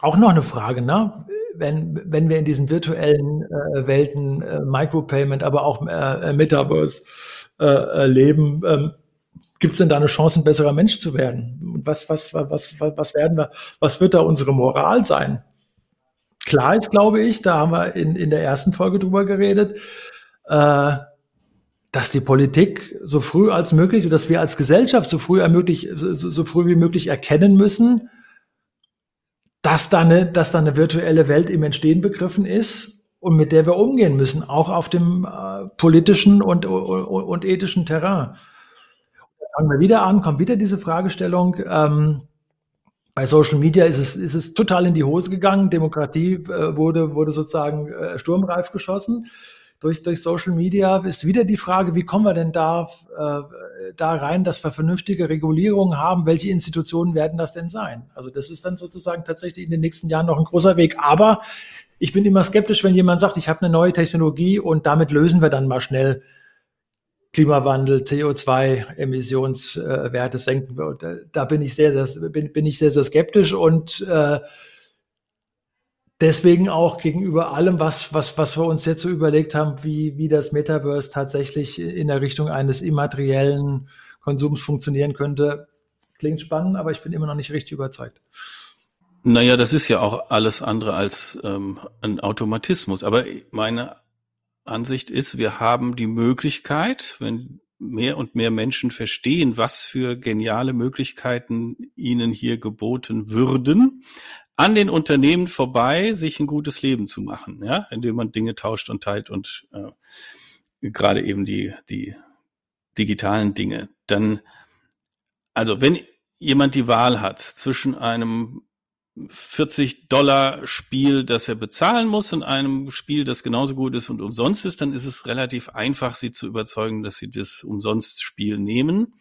Auch noch eine Frage, ne? Wenn, wenn wir in diesen virtuellen äh, Welten äh, Micropayment, aber auch äh, Metaverse äh, leben, ähm, Gibt es denn da eine Chance, ein besserer Mensch zu werden? Was, was, was, was, was werden wir, was wird da unsere Moral sein? Klar ist, glaube ich, da haben wir in, in der ersten Folge drüber geredet, äh, dass die Politik so früh als möglich dass wir als Gesellschaft so früh, ermöglich, so, so früh wie möglich erkennen müssen, dass da, eine, dass da eine virtuelle Welt im Entstehen begriffen ist und mit der wir umgehen müssen, auch auf dem äh, politischen und, und, und ethischen Terrain fangen wir wieder an, kommt wieder diese Fragestellung. Ähm, bei Social Media ist es, ist es total in die Hose gegangen. Demokratie äh, wurde, wurde sozusagen äh, sturmreif geschossen. Durch, durch Social Media ist wieder die Frage, wie kommen wir denn da, äh, da rein, dass wir vernünftige Regulierungen haben? Welche Institutionen werden das denn sein? Also das ist dann sozusagen tatsächlich in den nächsten Jahren noch ein großer Weg. Aber ich bin immer skeptisch, wenn jemand sagt, ich habe eine neue Technologie und damit lösen wir dann mal schnell Klimawandel, CO2-Emissionswerte senken wird. Da bin ich sehr, sehr, bin, bin ich sehr, sehr skeptisch und äh, deswegen auch gegenüber allem, was, was, was wir uns jetzt so überlegt haben, wie, wie das Metaverse tatsächlich in der Richtung eines immateriellen Konsums funktionieren könnte, klingt spannend, aber ich bin immer noch nicht richtig überzeugt. Naja, das ist ja auch alles andere als ähm, ein Automatismus. Aber meine Ansicht ist, wir haben die Möglichkeit, wenn mehr und mehr Menschen verstehen, was für geniale Möglichkeiten ihnen hier geboten würden, an den Unternehmen vorbei, sich ein gutes Leben zu machen, ja, indem man Dinge tauscht und teilt und äh, gerade eben die, die digitalen Dinge. Dann, also wenn jemand die Wahl hat zwischen einem 40 Dollar Spiel, das er bezahlen muss und einem Spiel, das genauso gut ist und umsonst ist, dann ist es relativ einfach, sie zu überzeugen, dass sie das umsonst Spiel nehmen.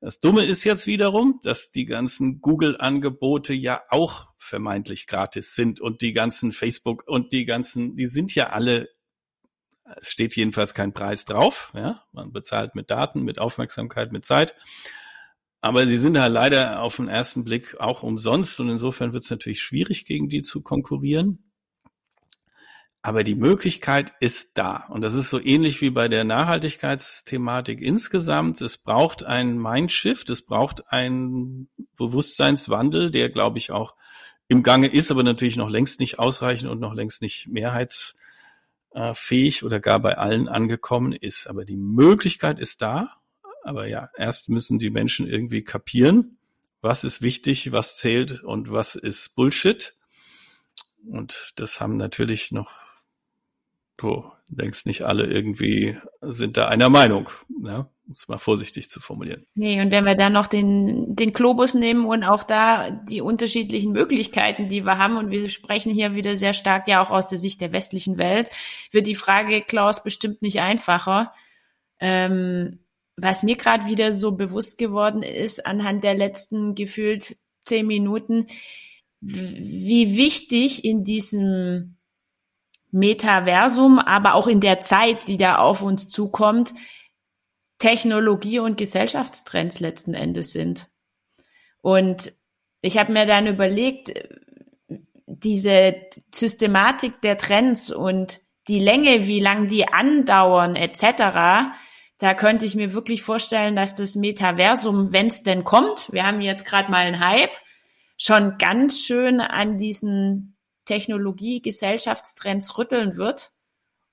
Das Dumme ist jetzt wiederum, dass die ganzen Google-Angebote ja auch vermeintlich gratis sind und die ganzen Facebook und die ganzen, die sind ja alle, es steht jedenfalls kein Preis drauf, ja, man bezahlt mit Daten, mit Aufmerksamkeit, mit Zeit. Aber sie sind halt leider auf den ersten Blick auch umsonst und insofern wird es natürlich schwierig, gegen die zu konkurrieren. Aber die Möglichkeit ist da. Und das ist so ähnlich wie bei der Nachhaltigkeitsthematik insgesamt. Es braucht ein Mindshift, es braucht einen Bewusstseinswandel, der, glaube ich, auch im Gange ist, aber natürlich noch längst nicht ausreichend und noch längst nicht mehrheitsfähig oder gar bei allen angekommen ist. Aber die Möglichkeit ist da. Aber ja, erst müssen die Menschen irgendwie kapieren, was ist wichtig, was zählt und was ist Bullshit. Und das haben natürlich noch puh, denkst nicht alle irgendwie sind da einer Meinung, ne? um es mal vorsichtig zu formulieren. Nee, und wenn wir dann noch den, den Globus nehmen und auch da die unterschiedlichen Möglichkeiten, die wir haben, und wir sprechen hier wieder sehr stark ja auch aus der Sicht der westlichen Welt, wird die Frage, Klaus, bestimmt nicht einfacher. Ähm, was mir gerade wieder so bewusst geworden ist, anhand der letzten gefühlt zehn Minuten, wie wichtig in diesem Metaversum, aber auch in der Zeit, die da auf uns zukommt, Technologie und Gesellschaftstrends letzten Endes sind. Und ich habe mir dann überlegt, diese Systematik der Trends und die Länge, wie lang die andauern, etc., da könnte ich mir wirklich vorstellen, dass das Metaversum, wenn es denn kommt, wir haben jetzt gerade mal einen Hype, schon ganz schön an diesen Technologie Gesellschaftstrends rütteln wird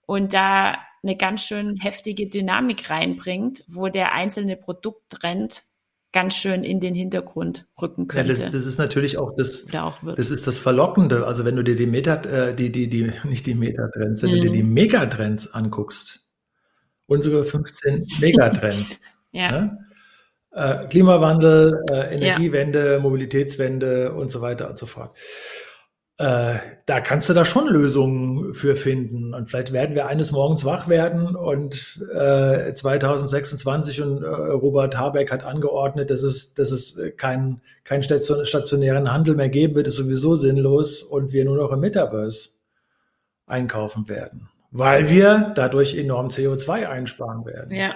und da eine ganz schön heftige Dynamik reinbringt, wo der einzelne Produkttrend ganz schön in den Hintergrund rücken könnte. Ja, das, das ist natürlich auch das, auch das ist das Verlockende. Also wenn du dir die Meta, äh, die, die, die, nicht die Metatrends, wenn mhm. du dir die mhm. Megatrends anguckst, unsere 15 Megatrends, ja. Ne? Äh, Klimawandel, äh, Energiewende, ja. Mobilitätswende und so weiter und so fort. Äh, da kannst du da schon Lösungen für finden. Und vielleicht werden wir eines Morgens wach werden und äh, 2026 und Robert Habeck hat angeordnet, dass es, dass es keinen kein stationären Handel mehr geben wird, ist sowieso sinnlos und wir nur noch im Metaverse einkaufen werden, weil wir dadurch enorm CO2 einsparen werden. Ja.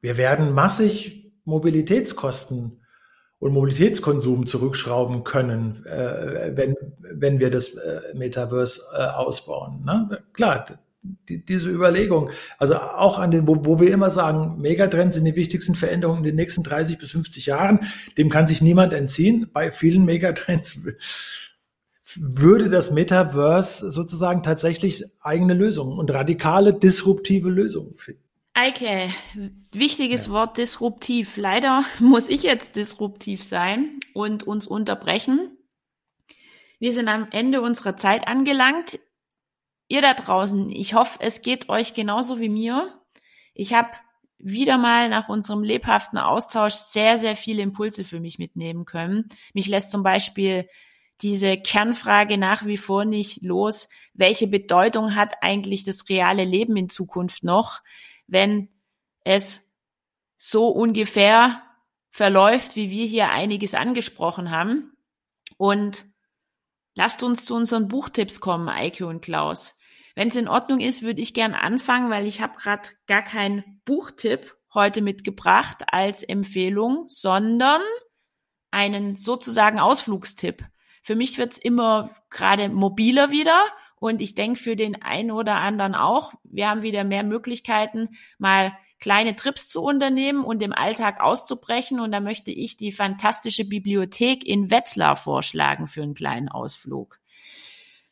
Wir werden massig Mobilitätskosten und Mobilitätskonsum zurückschrauben können, äh, wenn, wenn wir das äh, Metaverse äh, ausbauen. Ne? Klar, die, diese Überlegung, also auch an den, wo, wo wir immer sagen, Megatrends sind die wichtigsten Veränderungen in den nächsten 30 bis 50 Jahren, dem kann sich niemand entziehen. Bei vielen Megatrends würde das Metaverse sozusagen tatsächlich eigene Lösungen und radikale, disruptive Lösungen finden. Eike, wichtiges ja. Wort disruptiv. Leider muss ich jetzt disruptiv sein und uns unterbrechen. Wir sind am Ende unserer Zeit angelangt. Ihr da draußen, ich hoffe, es geht euch genauso wie mir. Ich habe wieder mal nach unserem lebhaften Austausch sehr, sehr viele Impulse für mich mitnehmen können. Mich lässt zum Beispiel diese Kernfrage nach wie vor nicht los. Welche Bedeutung hat eigentlich das reale Leben in Zukunft noch? wenn es so ungefähr verläuft, wie wir hier einiges angesprochen haben. Und lasst uns zu unseren Buchtipps kommen, Eike und Klaus. Wenn es in Ordnung ist, würde ich gern anfangen, weil ich habe gerade gar keinen Buchtipp heute mitgebracht als Empfehlung, sondern einen sozusagen Ausflugstipp. Für mich wird's immer gerade mobiler wieder. Und ich denke für den einen oder anderen auch. Wir haben wieder mehr Möglichkeiten, mal kleine Trips zu unternehmen und im Alltag auszubrechen. Und da möchte ich die fantastische Bibliothek in Wetzlar vorschlagen für einen kleinen Ausflug.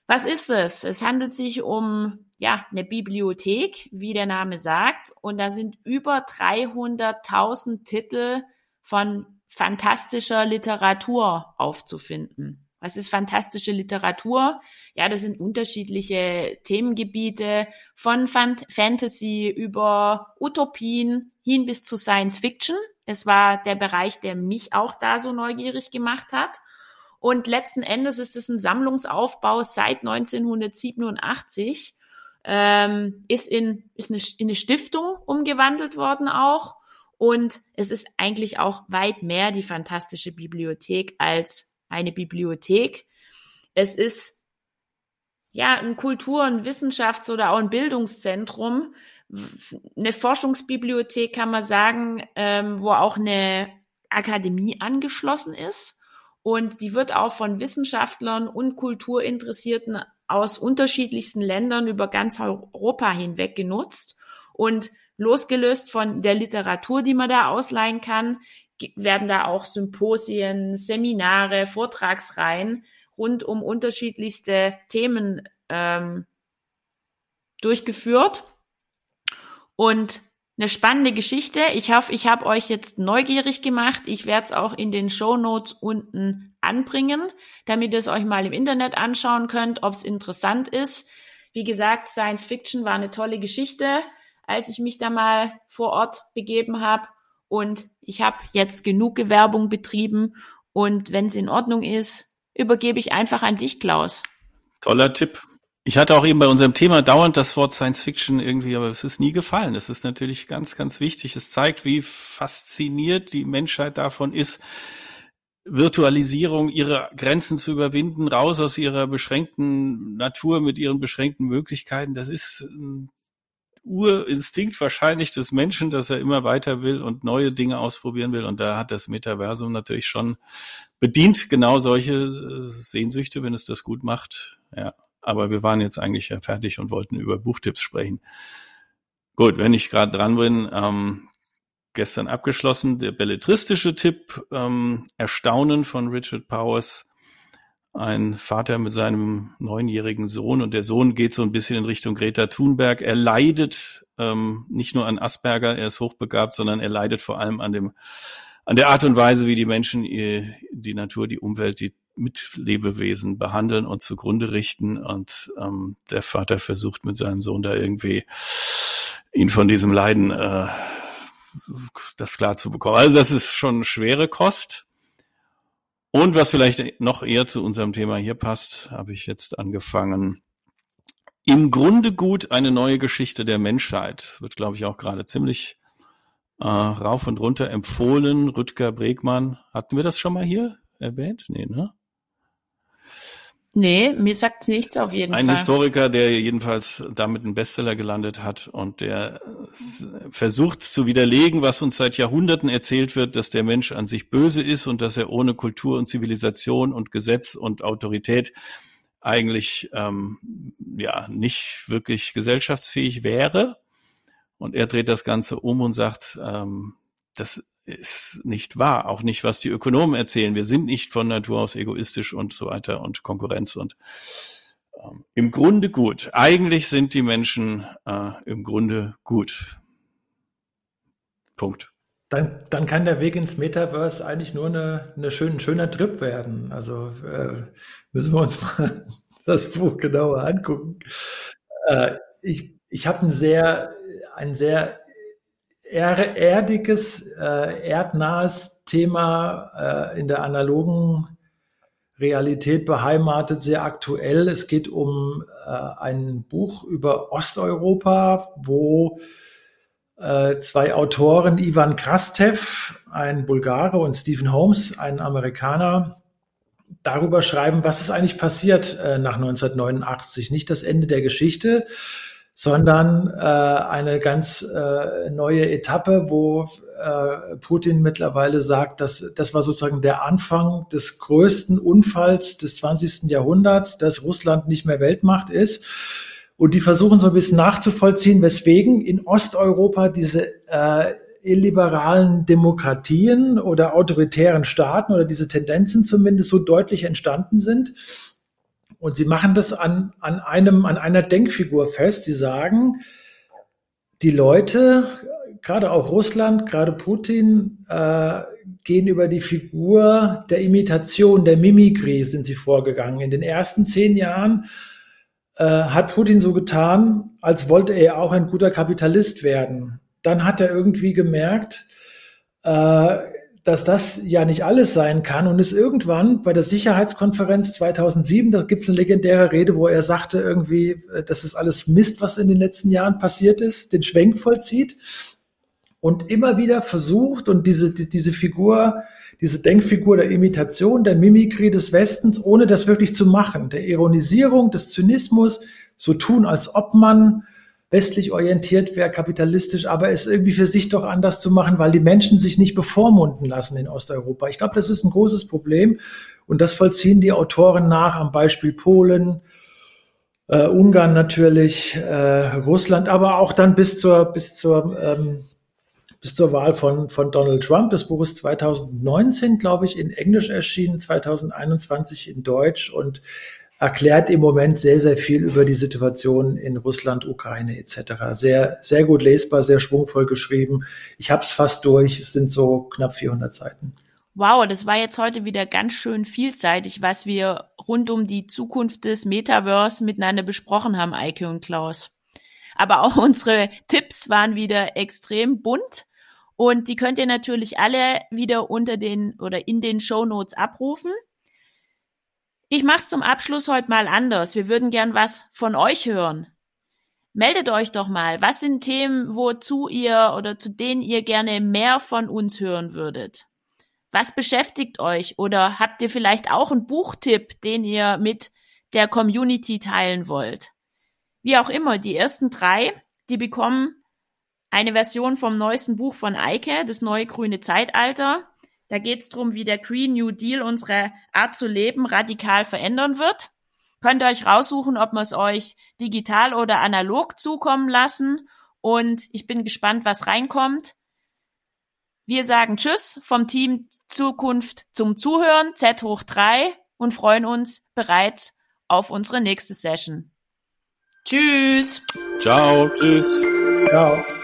Was ist es? Es handelt sich um ja eine Bibliothek, wie der Name sagt, und da sind über 300.000 Titel von fantastischer Literatur aufzufinden. Was ist fantastische Literatur? Ja, das sind unterschiedliche Themengebiete von Fantasy über Utopien hin bis zu Science Fiction. Das war der Bereich, der mich auch da so neugierig gemacht hat. Und letzten Endes ist es ein Sammlungsaufbau seit 1987, ähm, ist, in, ist eine, in eine Stiftung umgewandelt worden auch. Und es ist eigentlich auch weit mehr die fantastische Bibliothek als eine Bibliothek. Es ist ja ein Kultur-, ein Wissenschafts- oder auch ein Bildungszentrum, eine Forschungsbibliothek kann man sagen, ähm, wo auch eine Akademie angeschlossen ist. Und die wird auch von Wissenschaftlern und Kulturinteressierten aus unterschiedlichsten Ländern über ganz Europa hinweg genutzt. Und losgelöst von der Literatur, die man da ausleihen kann, werden da auch Symposien, Seminare, Vortragsreihen rund um unterschiedlichste Themen ähm, durchgeführt. Und eine spannende Geschichte. Ich hoffe, ich habe euch jetzt neugierig gemacht. Ich werde es auch in den Show Notes unten anbringen, damit ihr es euch mal im Internet anschauen könnt, ob es interessant ist. Wie gesagt, Science Fiction war eine tolle Geschichte, als ich mich da mal vor Ort begeben habe. Und ich habe jetzt genug Gewerbung betrieben. Und wenn es in Ordnung ist, übergebe ich einfach an dich, Klaus. Toller Tipp. Ich hatte auch eben bei unserem Thema dauernd das Wort Science Fiction irgendwie, aber es ist nie gefallen. Es ist natürlich ganz, ganz wichtig. Es zeigt, wie fasziniert die Menschheit davon ist, Virtualisierung, ihre Grenzen zu überwinden, raus aus ihrer beschränkten Natur mit ihren beschränkten Möglichkeiten. Das ist ein Urinstinkt wahrscheinlich des Menschen, dass er immer weiter will und neue Dinge ausprobieren will. Und da hat das Metaversum natürlich schon bedient genau solche äh, Sehnsüchte, wenn es das gut macht. Ja. Aber wir waren jetzt eigentlich ja fertig und wollten über Buchtipps sprechen. Gut, wenn ich gerade dran bin, ähm, gestern abgeschlossen, der belletristische Tipp, ähm, Erstaunen von Richard Powers, ein Vater mit seinem neunjährigen Sohn und der Sohn geht so ein bisschen in Richtung Greta Thunberg. Er leidet ähm, nicht nur an Asperger, er ist hochbegabt, sondern er leidet vor allem an dem an der Art und Weise, wie die Menschen die Natur, die Umwelt, die Mitlebewesen behandeln und zugrunde richten. Und ähm, der Vater versucht mit seinem Sohn da irgendwie ihn von diesem Leiden äh, das klar zu bekommen. Also das ist schon schwere Kost. Und was vielleicht noch eher zu unserem Thema hier passt, habe ich jetzt angefangen. Im Grunde gut eine neue Geschichte der Menschheit. Wird, glaube ich, auch gerade ziemlich äh, rauf und runter empfohlen. Rüdger Bregmann. Hatten wir das schon mal hier erwähnt? Nee, ne? Nee, mir sagt's nichts auf jeden Ein Fall. Ein Historiker, der jedenfalls damit einen Bestseller gelandet hat und der versucht zu widerlegen, was uns seit Jahrhunderten erzählt wird, dass der Mensch an sich böse ist und dass er ohne Kultur und Zivilisation und Gesetz und Autorität eigentlich ähm, ja nicht wirklich gesellschaftsfähig wäre. Und er dreht das Ganze um und sagt, ähm, das ist nicht wahr, auch nicht, was die Ökonomen erzählen. Wir sind nicht von Natur aus egoistisch und so weiter und Konkurrenz und ähm, im Grunde gut. Eigentlich sind die Menschen äh, im Grunde gut. Punkt. Dann, dann kann der Weg ins Metaverse eigentlich nur eine, eine schön, ein schöner Trip werden. Also äh, müssen wir uns mal das Buch genauer angucken. Äh, ich ich habe ein sehr, ein sehr er erdiges, äh, erdnahes Thema äh, in der analogen Realität beheimatet, sehr aktuell. Es geht um äh, ein Buch über Osteuropa, wo äh, zwei Autoren, Ivan Krastev, ein Bulgare, und Stephen Holmes, ein Amerikaner, darüber schreiben, was ist eigentlich passiert äh, nach 1989. Nicht das Ende der Geschichte, sondern äh, eine ganz äh, neue Etappe, wo äh, Putin mittlerweile sagt, dass das war sozusagen der Anfang des größten Unfalls des 20. Jahrhunderts, dass Russland nicht mehr Weltmacht ist. Und die versuchen so ein bisschen nachzuvollziehen, weswegen in Osteuropa diese äh, illiberalen Demokratien oder autoritären Staaten oder diese Tendenzen zumindest so deutlich entstanden sind. Und sie machen das an, an einem, an einer Denkfigur fest. Sie sagen, die Leute, gerade auch Russland, gerade Putin, äh, gehen über die Figur der Imitation, der Mimikrie sind sie vorgegangen. In den ersten zehn Jahren äh, hat Putin so getan, als wollte er auch ein guter Kapitalist werden. Dann hat er irgendwie gemerkt, äh, dass das ja nicht alles sein kann. Und ist irgendwann bei der Sicherheitskonferenz 2007, da gibt es eine legendäre Rede, wo er sagte irgendwie, äh, das ist alles Mist, was in den letzten Jahren passiert ist, den Schwenk vollzieht und immer wieder versucht und diese, diese Figur, diese Denkfigur der Imitation, der Mimikrie des Westens, ohne das wirklich zu machen, der Ironisierung, des Zynismus, so tun, als ob man westlich orientiert wäre, kapitalistisch, aber es irgendwie für sich doch anders zu machen, weil die Menschen sich nicht bevormunden lassen in Osteuropa. Ich glaube, das ist ein großes Problem und das vollziehen die Autoren nach am Beispiel Polen, äh, Ungarn natürlich, äh, Russland, aber auch dann bis zur bis zur ähm, bis zur Wahl von, von Donald Trump. Das Buch ist 2019, glaube ich, in Englisch erschienen, 2021 in Deutsch und erklärt im Moment sehr, sehr viel über die Situation in Russland, Ukraine etc. Sehr, sehr gut lesbar, sehr schwungvoll geschrieben. Ich habe es fast durch. Es sind so knapp 400 Seiten. Wow, das war jetzt heute wieder ganz schön vielseitig, was wir rund um die Zukunft des Metaverse miteinander besprochen haben, Eike und Klaus. Aber auch unsere Tipps waren wieder extrem bunt und die könnt ihr natürlich alle wieder unter den oder in den Show Notes abrufen. Ich mach's zum Abschluss heute mal anders. Wir würden gern was von euch hören. Meldet euch doch mal. Was sind Themen, wozu ihr oder zu denen ihr gerne mehr von uns hören würdet? Was beschäftigt euch? Oder habt ihr vielleicht auch einen Buchtipp, den ihr mit der Community teilen wollt? Wie auch immer, die ersten drei, die bekommen eine Version vom neuesten Buch von Eike, das neue grüne Zeitalter. Da geht es darum, wie der Green New Deal unsere Art zu leben radikal verändern wird. Könnt ihr euch raussuchen, ob wir es euch digital oder analog zukommen lassen. Und ich bin gespannt, was reinkommt. Wir sagen Tschüss vom Team Zukunft zum Zuhören, Z hoch drei und freuen uns bereits auf unsere nächste Session. Tschüss. Ciao. Tschüss. Ciao.